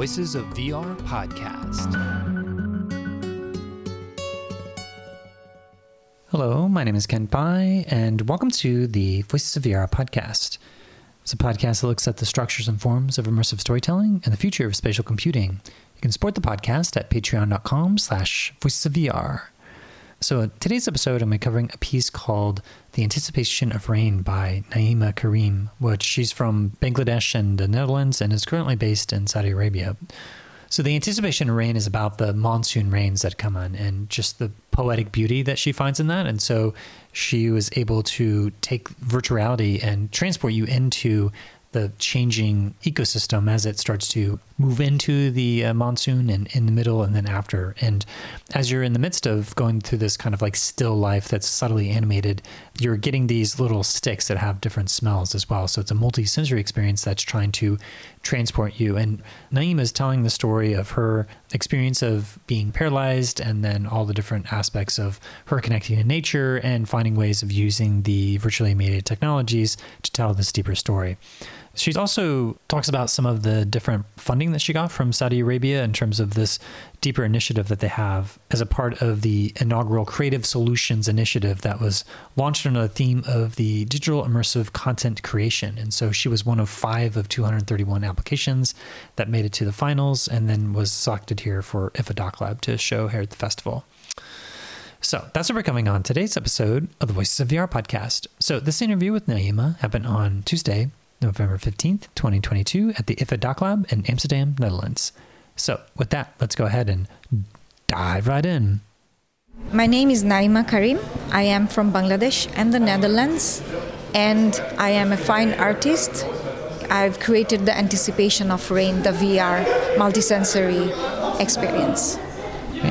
Voices of VR podcast. Hello, my name is Kent Bye, and welcome to the Voices of VR podcast. It's a podcast that looks at the structures and forms of immersive storytelling and the future of spatial computing. You can support the podcast at patreon.com slash voices So today's episode, I'm covering a piece called The Anticipation of Rain by Naima Karim, which she's from Bangladesh and the Netherlands and is currently based in Saudi Arabia. So the anticipation of rain is about the monsoon rains that come on and just the poetic beauty that she finds in that. And so she was able to take virtuality and transport you into the changing ecosystem as it starts to move into the uh, monsoon and in the middle and then after. And as you're in the midst of going through this kind of like still life that's subtly animated, you're getting these little sticks that have different smells as well. So it's a multi sensory experience that's trying to transport you. And Naima is telling the story of her experience of being paralyzed and then all the different aspects of her connecting to nature and finding ways of using the virtually animated technologies to tell this deeper story. She also talks about some of the different funding that she got from Saudi Arabia in terms of this deeper initiative that they have as a part of the inaugural Creative Solutions Initiative that was launched under the theme of the digital immersive content creation. And so she was one of five of 231 applications that made it to the finals and then was selected here for IDFA DocLab to show here at the festival. So that's what we're coming on today's episode of the Voices of VR podcast. So this interview with Naima happened on Tuesday, November 15th, 2022, at the IDFA DocLab in Amsterdam, Netherlands. So, with that, let's go ahead and dive right in. My name is Naima Karim. I am from Bangladesh and the Netherlands, and I am a fine artist. I've created the Anticipation of Rain, the VR multisensory experience.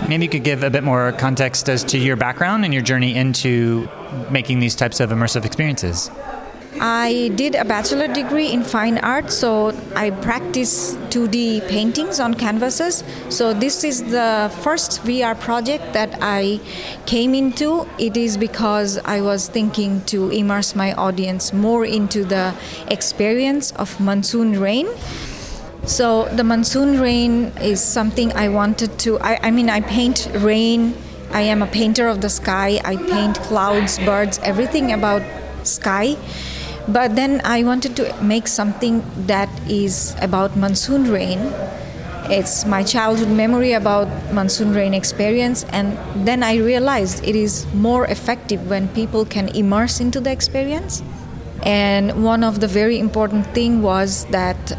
Maybe you could give a bit more context as to your background and your journey into making these types of immersive experiences. I did a bachelor degree in fine art, so I practice 2D paintings on canvases. So this is the first VR project that I came into. It is because I was thinking to immerse my audience more into the experience of monsoon rain. So the monsoon rain is something I wanted to. I, I mean, I paint rain. I am a painter of the sky. I paint clouds, birds, everything about sky. But then I wanted to make something that is about monsoon rain. It's my childhood memory about monsoon rain experience, and then I realized it is more effective when people can immerse into the experience. And one of the very important thing was that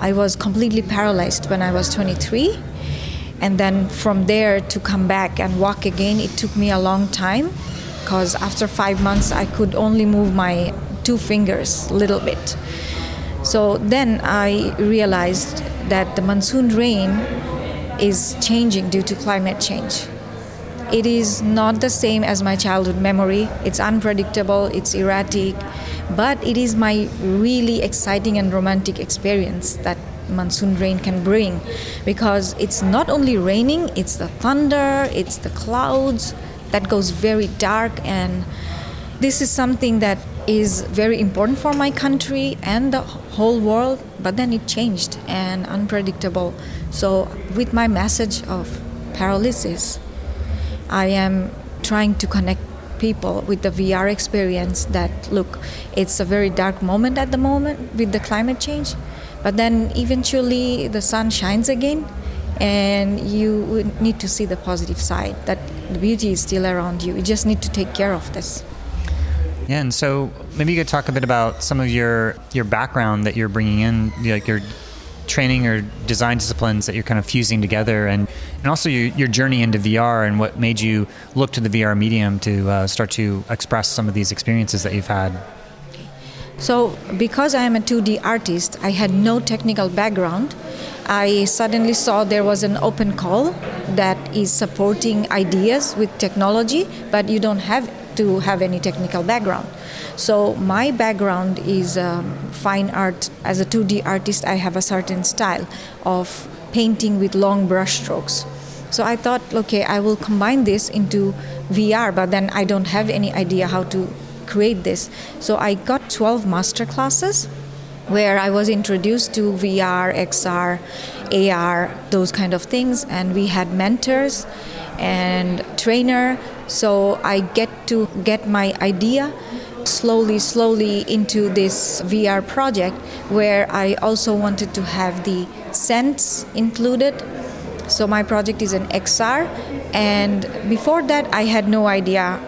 I was completely paralyzed when I was 23 and then from there to come back and walk again it took me a long time because after five months i could only move my two fingers little bit. So then I realized that the monsoon rain is changing due to climate change. It is not the same as my childhood memory. It's unpredictable, it's erratic, but it is my really exciting and romantic experience that monsoon rain can bring because it's not only raining, it's the thunder, it's the clouds that goes very dark and this is something that is very important for my country and the whole world, but then it changed and unpredictable. So, with my message of paralysis, I am trying to connect people with the VR experience that look, it's a very dark moment at the moment with the climate change, but then eventually the sun shines again and you need to see the positive side that the beauty is still around you. You just need to take care of this. Yeah, and so maybe you could talk a bit about some of your your background that you're bringing in, like your training or design disciplines that you're kind of fusing together, and and also your, your journey into VR and what made you look to the VR medium to uh, start to express some of these experiences that you've had. So, because I am a 2D artist, I had no technical background. I suddenly saw there was an open call that is supporting ideas with technology, but you don't have to have any technical background. So my background is um, fine art. As a 2D artist, I have a certain style of painting with long brush strokes. So I thought, okay, I will combine this into VR, but then I don't have any idea how to create this. So I got 12 master classes where I was introduced to VR, XR, AR, those kind of things. And we had mentors and trainer. So I get to get my idea slowly, slowly into this VR project where I also wanted to have the sense included. So my project is an XR, and before that, I had no idea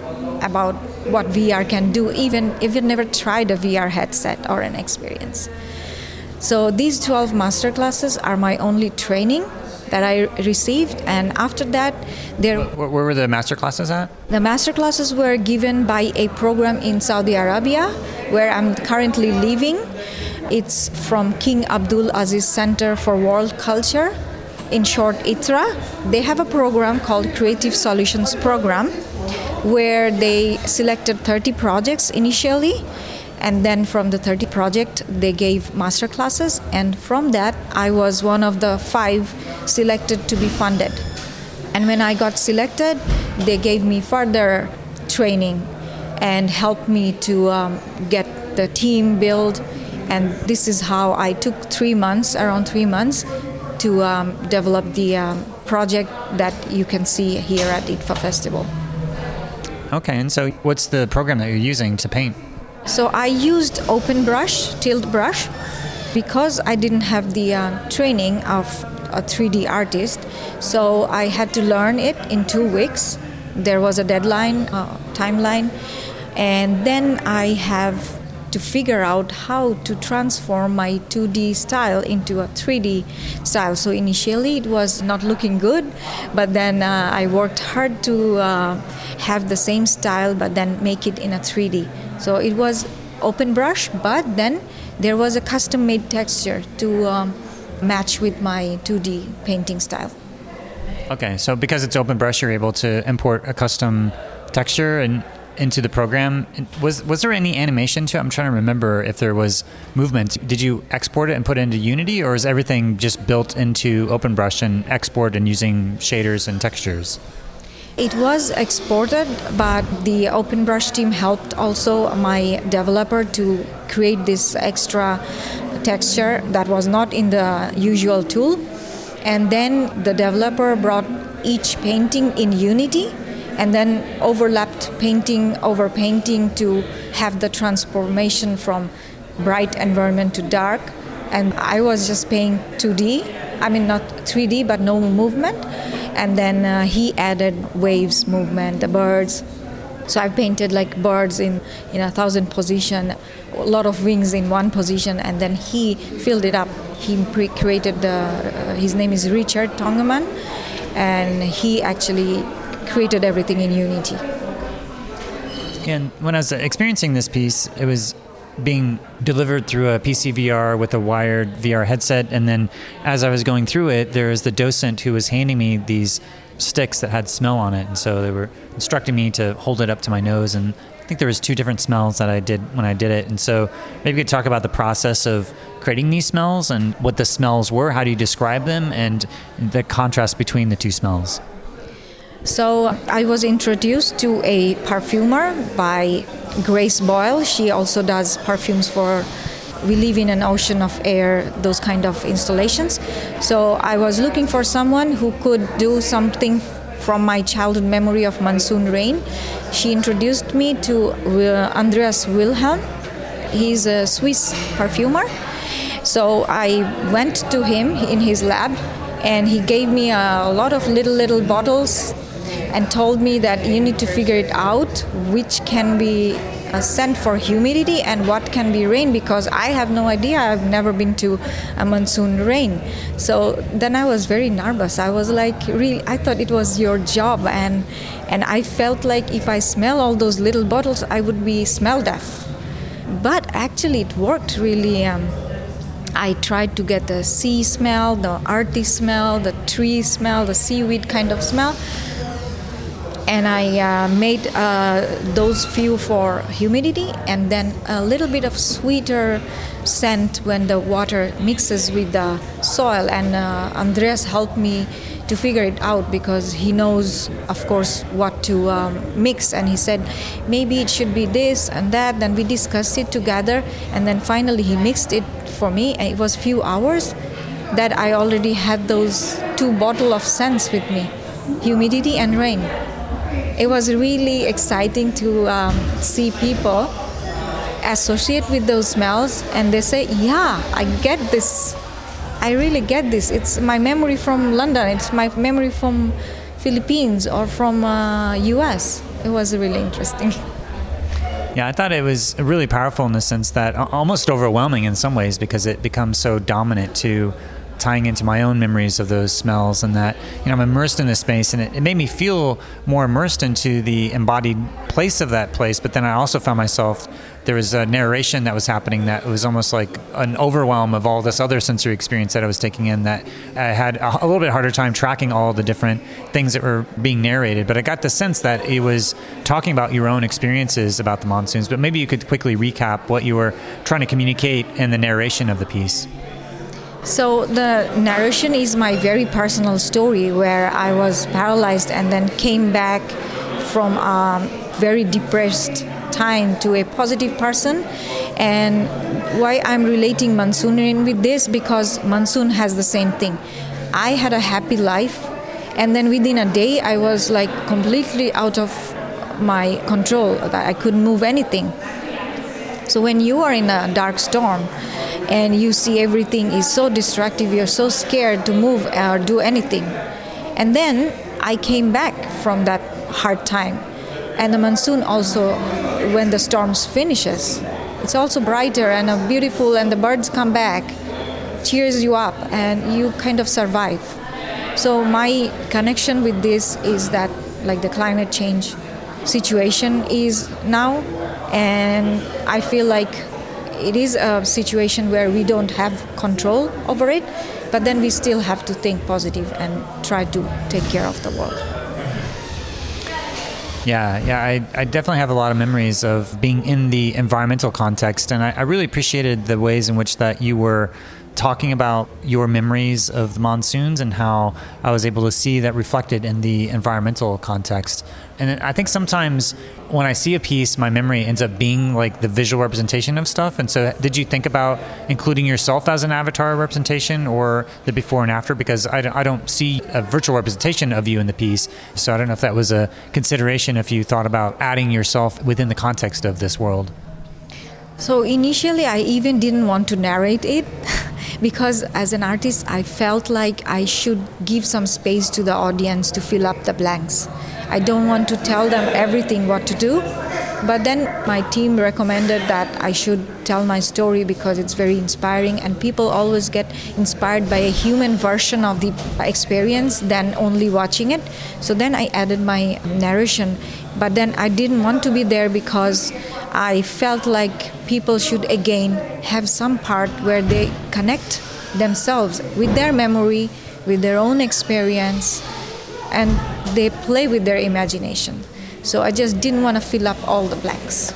about what VR can do, even if you never tried a VR headset or an experience. So these 12 master classes are my only training that I received, and after that, there. Where, where were the master classes at? The master classes were given by a program in Saudi Arabia, where I'm currently living. It's from King Abdul Aziz Center for World Culture, in short, ITHRA. They have a program called Creative Solutions Program, where they selected 30 projects initially and then from the 30 project they gave master classes and from that i was one of the five selected to be funded and when i got selected they gave me further training and helped me to um, get the team built and this is how i took three months around three months to um, develop the um, project that you can see here at IDFA Festival. Okay, and so what's the program that you're using to paint? So I used open brush, tilt brush, because I didn't have the uh, training of a 3D artist. So I had to learn it in two weeks. There was a deadline, uh, timeline, and then I have to figure out how to transform my 2D style into a 3D style. So initially it was not looking good, but then uh, I worked hard to uh, have the same style, but then make it in a 3D. So it was open brush, but then there was a custom made texture to um, match with my 2D painting style. Okay, so because it's open brush, you're able to import a custom texture and into the program. Was was there any animation to it? I'm trying to remember if there was movement. Did you export it and put it into Unity, or is everything just built into OpenBrush and export and using shaders and textures? It was exported, but the OpenBrush team helped also my developer to create this extra texture that was not in the usual tool. And then the developer brought each painting in Unity and then overlapped painting over painting to have the transformation from bright environment to dark. And I was just paying 2D, I mean, not 3D, but no movement. And then uh, he added waves movement, the birds. So I painted like birds in, in a thousand position, a lot of wings in one position, and then he filled it up. He pre- created the, uh, his name is Richard Tongeman, and he actually created everything in Unity. And when I was experiencing this piece, it was being delivered through a PC VR with a wired VR headset. And then as I was going through it, there was the docent who was handing me these sticks that had smell on it. And so they were instructing me to hold it up to my nose. And I think there was two different smells that I did when I did it. And so maybe you could talk about the process of creating these smells and what the smells were. How do you describe them and the contrast between the two smells? So I was introduced to a perfumer by Grace Boyle. She also does perfumes for we live in an ocean of air, those kind of installations. So I was looking for someone who could do something from my childhood memory of monsoon rain. She introduced me to Andreas Wilhelm. He's a Swiss perfumer. So I went to him in his lab and he gave me a lot of little little bottles and told me that you need to figure it out which can be a scent for humidity and what can be rain because I have no idea. I've never been to a monsoon rain. So then I was very nervous. I was like, really, I thought it was your job, and and I felt like if I smell all those little bottles, I would be smell deaf. But actually, it worked really. Um, I tried to get the sea smell, the earthy smell, the tree smell, the seaweed kind of smell and I uh, made uh, those few for humidity and then a little bit of sweeter scent when the water mixes with the soil. And uh, Andreas helped me to figure it out because he knows, of course, what to um, mix. And he said, maybe it should be this and that. Then we discussed it together, and then finally he mixed it for me, and it was few hours. that I already had those two bottle of scents with me, humidity and rain. It was really exciting to um, see people associate with those smells and they say, yeah, I get this. I really get this. It's my memory from London. It's my memory from Philippines or from uh, US. It was really interesting. Yeah, I thought it was really powerful in the sense that almost overwhelming in some ways because it becomes so dominant to tying into my own memories of those smells and that you know I'm immersed in this space and it, it, made me feel more immersed into the embodied place of that place. But then I also found myself there was a narration that was happening that was almost like an overwhelm of all this other sensory experience that I was taking in that I had a, a little bit harder time tracking all the different things that were being narrated. But I got the sense that it was talking about your own experiences about the monsoons. But maybe you could quickly recap what you were trying to communicate in the narration of the piece so the narration is my very personal story where I was paralyzed and then came back from a very depressed time to a positive person. And why I'm relating Monsoon with this because Monsoon has the same thing. I had a happy life, and then within a day I was like completely out of my control. I couldn't move anything. So when you are in a dark storm, and you see everything is so destructive, you're so scared to move or do anything. And then I came back from that hard time. And the monsoon also, when the storms finishes, it's also brighter and beautiful, and the birds come back, cheers you up, and you kind of survive. So my connection with this is that, like the climate change situation is now, and I feel like it is a situation where we don't have control over it, but then we still have to think positive and try to take care of the world. Yeah, yeah, I, I definitely have a lot of memories of being in the environmental context, and I, I really appreciated the ways in which that you were talking about your memories of the monsoons and how I was able to see that reflected in the environmental context. And I think sometimes when I see a piece, my memory ends up being like the visual representation of stuff. And so, did you think about including yourself as an avatar representation or the before and after? Because I don't, see a virtual representation of you in the piece. So, I don't know if that was a consideration if you thought about adding yourself within the context of this world. So, initially, I even didn't want to narrate it. because as an artist, I felt like I should give some space to the audience to fill up the blanks. I don't want to tell them everything what to do, but then my team recommended that I should tell my story because it's very inspiring, and people always get inspired by a human version of the experience than only watching it. So then I added my narration, but then I didn't want to be there because I felt like people should again have some part where they connect themselves with their memory, with their own experience, and they play with their imagination. So I just didn't want to fill up all the blanks.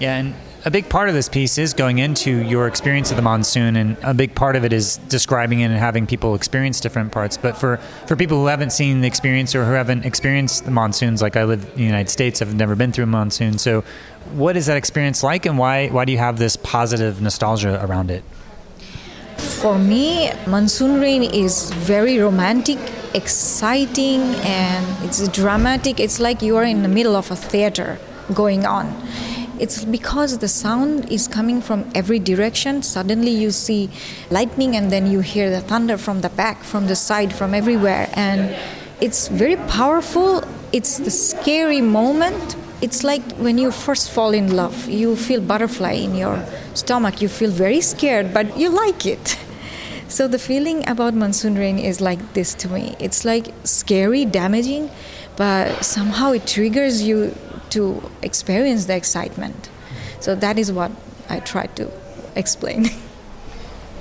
Yeah, and a big part of this piece is going into your experience of the monsoon, and a big part of it is describing it and having people experience different parts. But for, for people who haven't seen the experience or who haven't experienced the monsoons, like I live in the United States, I've never been through a monsoon. So, what is that experience like, and why why do you have this positive nostalgia around it? For me, monsoon rain is very romantic, exciting, and it's dramatic. It's like you are in the middle of a theater going on it's because the sound is coming from every direction. Suddenly you see lightning and then you hear the thunder from the back, from the side, from everywhere. And it's very powerful. It's the scary moment. It's like when you first fall in love, you feel butterfly in your stomach. You feel very scared, but you like it. So the feeling about monsoon rain is like this to me. It's like scary, damaging, but somehow it triggers you to experience the excitement. So that is what I try to explain.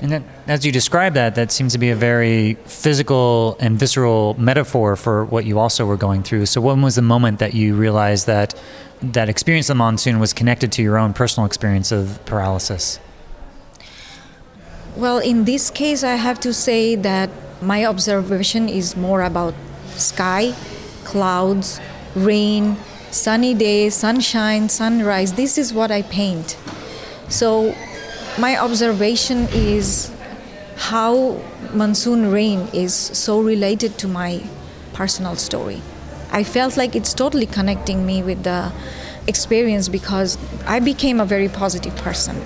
And then, as you describe that, that seems to be a very physical and visceral metaphor for what you also were going through. So, when was the moment that you realized that that experience of the monsoon was connected to your own personal experience of paralysis? Well, in this case, I have to say that my observation is more about sky, clouds, rain, sunny day, sunshine, sunrise. This is what I paint. So my observation is how monsoon rain is so related to my personal story. I felt like it's totally connecting me with the experience because I became a very positive person.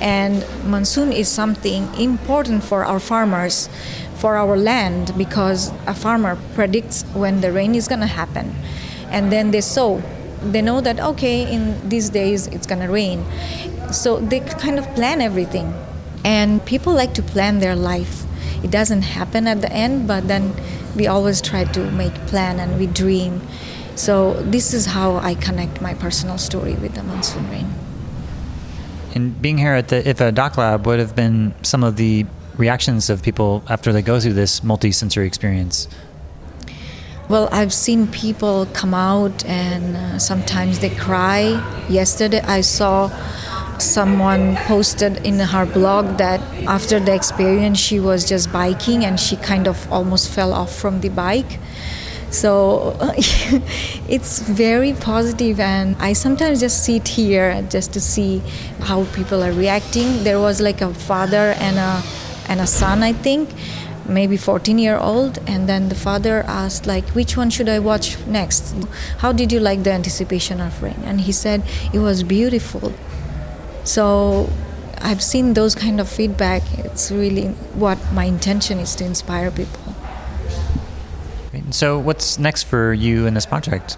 And monsoon is something important for our farmers, for our land, because a farmer predicts when the rain is going to happen. And then they sow. They know that, okay, in these days it's to rain. So they kind of plan everything. And people like to plan their life. It doesn't happen at the end, but then we always try to make plan and we dream. So this is how I connect my personal story with the monsoon rain. And being here at the IDFA DocLab, what have been some of the reactions of people after they go through this multi-sensory experience? Well, I've seen people come out and uh, sometimes they cry. Yesterday, I saw someone posted in her blog that after the experience, she was just biking and she kind of almost fell off from the bike. So it's very positive, and I sometimes just sit here just to see how people are reacting. There was like a father and a and a son, I think, maybe 14 year old, and then the father asked like, which one should I watch next? How did you like the anticipation of rain? And he said it was beautiful. So I've seen those kind of feedback. It's really what my intention is to inspire people. So, what's next for you in this project?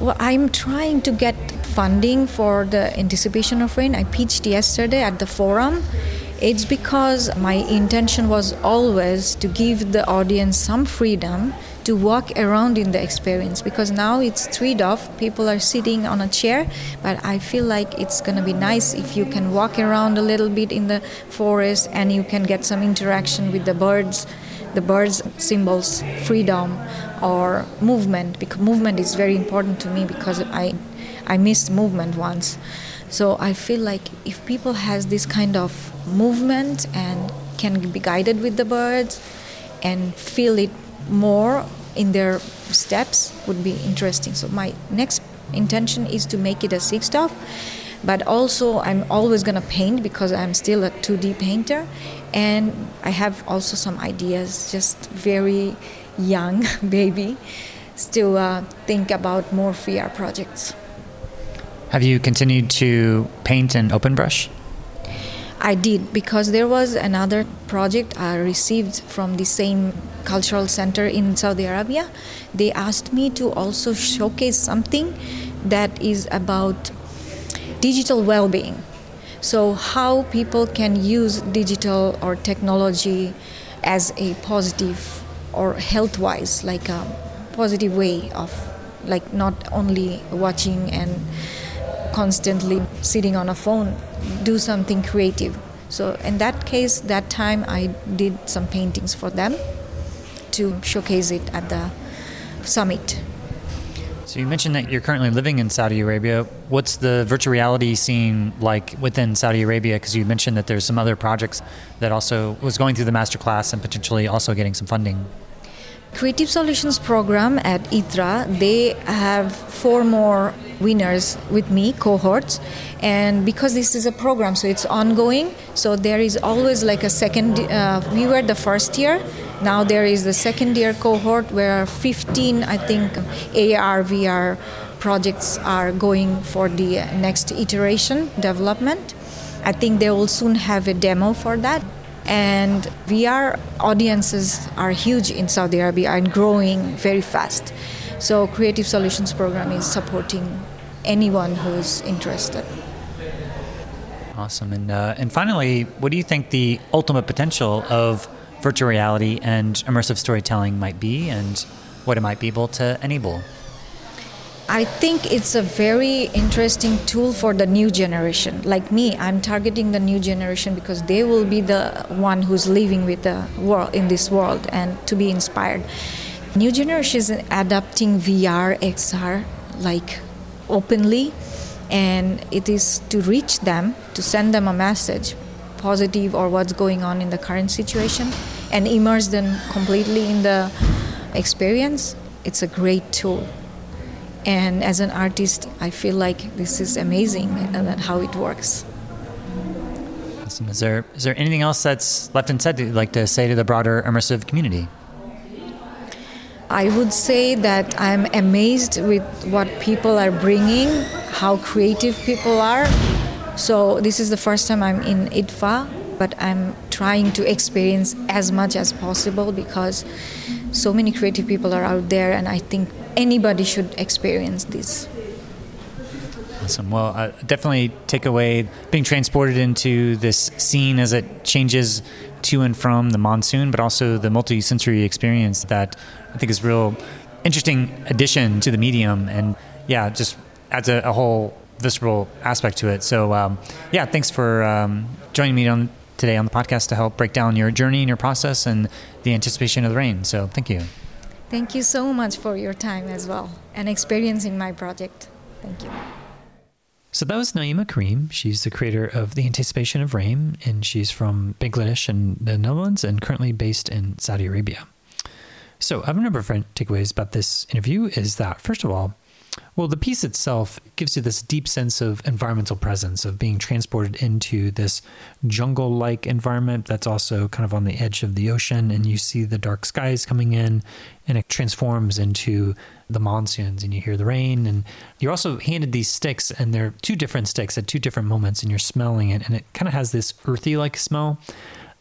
Well, I'm trying to get funding for the anticipation of rain. I pitched yesterday at the forum. It's because my intention was always to give the audience some freedom to walk around in the experience because now it's three DoF people are sitting on a chair but i feel like it's going to be nice if you can walk around a little bit in the forest and you can get some interaction with the birds the birds symbols freedom or movement because movement is very important to me because I I missed movement once. So I feel like if people has this kind of movement and can be guided with the birds and feel it more in their steps would be interesting. So my next intention is to make it a six DoF but also i'm always to paint because i'm still a 2d painter and I have also some ideas, just very young baby, still uh, think about more VR projects. Have you continued to paint in open brush? I did because there was another project I received from the same cultural center in Saudi Arabia. They asked me to also showcase something that is about digital well being so, how people can use digital or technology as a positive or health wise, like a positive way of, like, not only watching and constantly sitting on a phone, do something creative. So, in that case, that time I did some paintings for them to showcase it at the summit. So you mentioned that you're currently living in Saudi Arabia. What's the virtual reality scene like within Saudi Arabia? Because you mentioned that there's some other projects that also was going through the masterclass and potentially also getting some funding. Creative Solutions program at ITHRA, they have four more winners with me, cohorts. And because this is a program, so it's ongoing, so there is always like a second, uh, we were the first year, now there is the second year cohort where 15, I think, AR, VR projects are going for the next iteration development. I think they will soon have a demo for that. And VR audiences are huge in Saudi Arabia and growing very fast. So Creative Solutions program is supporting anyone who's interested. Awesome. And, uh, and finally, what do you think the ultimate potential of virtual reality and immersive storytelling might be and what it might be able to enable? I think it's a very interesting tool for the new generation. Like me, I'm targeting the new generation because they will be the one who's living with the world in this world and to be inspired. New generation is adapting VR, XR like openly and it is to reach them, to send them a message positive or what's going on in the current situation and immerse them completely in the experience, it's a great tool. And as an artist, I feel like this is amazing and how it works. Awesome. Is there is there anything else that's left unsaid that you'd like to say to the broader immersive community? I would say that I'm amazed with what people are bringing, how creative people are. So this is the first time I'm in IDFA, but I'm trying to experience as much as possible because so many creative people are out there, and I think anybody should experience this. Awesome. Well, uh, definitely take away being transported into this scene as it changes to and from the monsoon, but also the multi-sensory experience that I think is real interesting addition to the medium, and yeah, just adds a, a whole visceral aspect to it. So um, yeah, thanks for um, joining me on today on the podcast to help break down your journey and your process and the anticipation of the rain. So thank you. Thank you so much for your time as well and experiencing my project. Thank you. So that was Naima Karim. She's the creator of The Anticipation of Rain, and she's from Bangladesh and the Netherlands and currently based in Saudi Arabia. So I have a number of takeaways about this interview is that, first of all, well, the piece itself gives you this deep sense of environmental presence, of being transported into this jungle like environment that's also kind of on the edge of the ocean. And you see the dark skies coming in, and it transforms into the monsoons, and you hear the rain. And you're also handed these sticks, and they're two different sticks at two different moments, and you're smelling it, and it kind of has this earthy like smell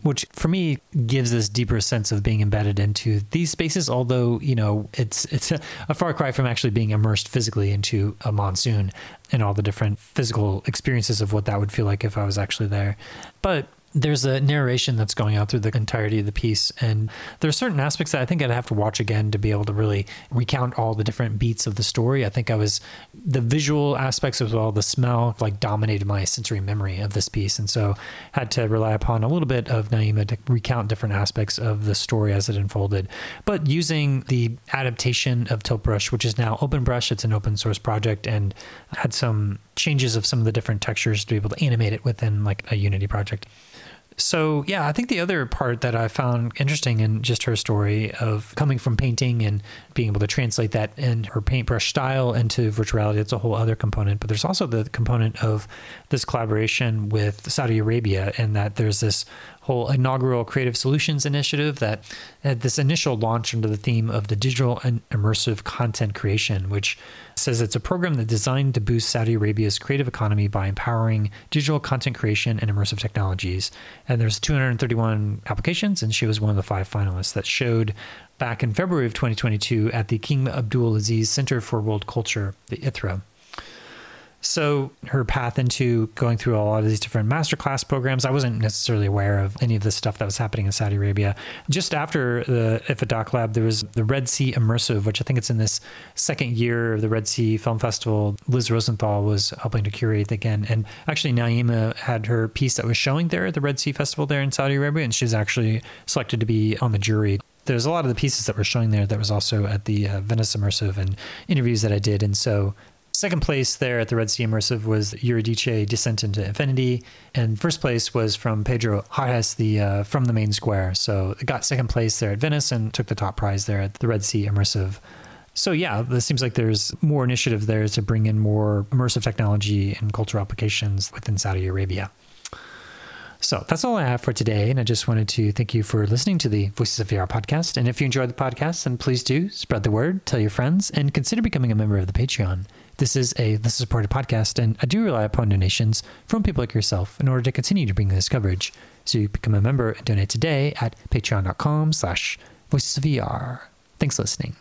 which for me gives this deeper sense of being embedded into these spaces although you know it's it's a, a, far cry from actually being immersed physically into a monsoon and all the different physical experiences of what that would feel like if I was actually there but there's a narration that's going out through the entirety of the piece and there are certain aspects that i think i'd have to watch again to be able to really recount all the different beats of the story. I think i was the visual aspects as well the smell like dominated my sensory memory of this piece and so had to rely upon a little bit of naima to recount different aspects of the story as it unfolded. But using the adaptation of tiltbrush which is now open brush it's an open source project and had some changes of some of the different textures to be able to animate it within like a unity project so, yeah, I think the other part that I found interesting in just her story of coming from painting and being able to translate that in her paintbrush style into virtual reality, it's a whole other component. But there's also the component of this collaboration with Saudi Arabia, and that there's this whole inaugural Creative Solutions initiative that had this initial launch under the theme of the digital and immersive content creation, which says it's a program that's designed to boost Saudi Arabia's creative economy by empowering digital content creation and immersive technologies. And there's 231 applications, and she was one of the five finalists that showed back in February of 2022 at the King Abdul Aziz Center for World Culture, the ITHRA. So her path into going through a lot of these different masterclass programs, I wasn't necessarily aware of any of the stuff that was happening in Saudi Arabia. Just after the IDFA DocLab, there was the Red Sea Immersive, which I think it's in this second year of the Red Sea Film Festival. Liz Rosenthal was helping to curate again. And actually, Naima had her piece that was showing there at the Red Sea Festival there in Saudi Arabia, and she's actually selected to be on the jury there's a lot of the pieces that were showing there that was also at the uh, Venice Immersive and interviews that I did. And so Second place there at the Red Sea Immersive was Eurydice Descent into Infinity. And first place was from Pedro Harres, the uh, from the main square. So it got second place there at Venice and took the top prize there at the Red Sea Immersive. So yeah, it seems like there's more initiative there to bring in more immersive technology and cultural applications within Saudi Arabia. So that's all I have for today. And I just wanted to thank you for listening to the Voices of VR podcast. And if you enjoyed the podcast, then please do spread the word, tell your friends, and consider becoming a member of the Patreon. This is a this is supported podcast, and I do rely upon donations from people like yourself in order to continue to bring this coverage. So you become a member and donate today at patreon.com slash voices of VR. Thanks for listening.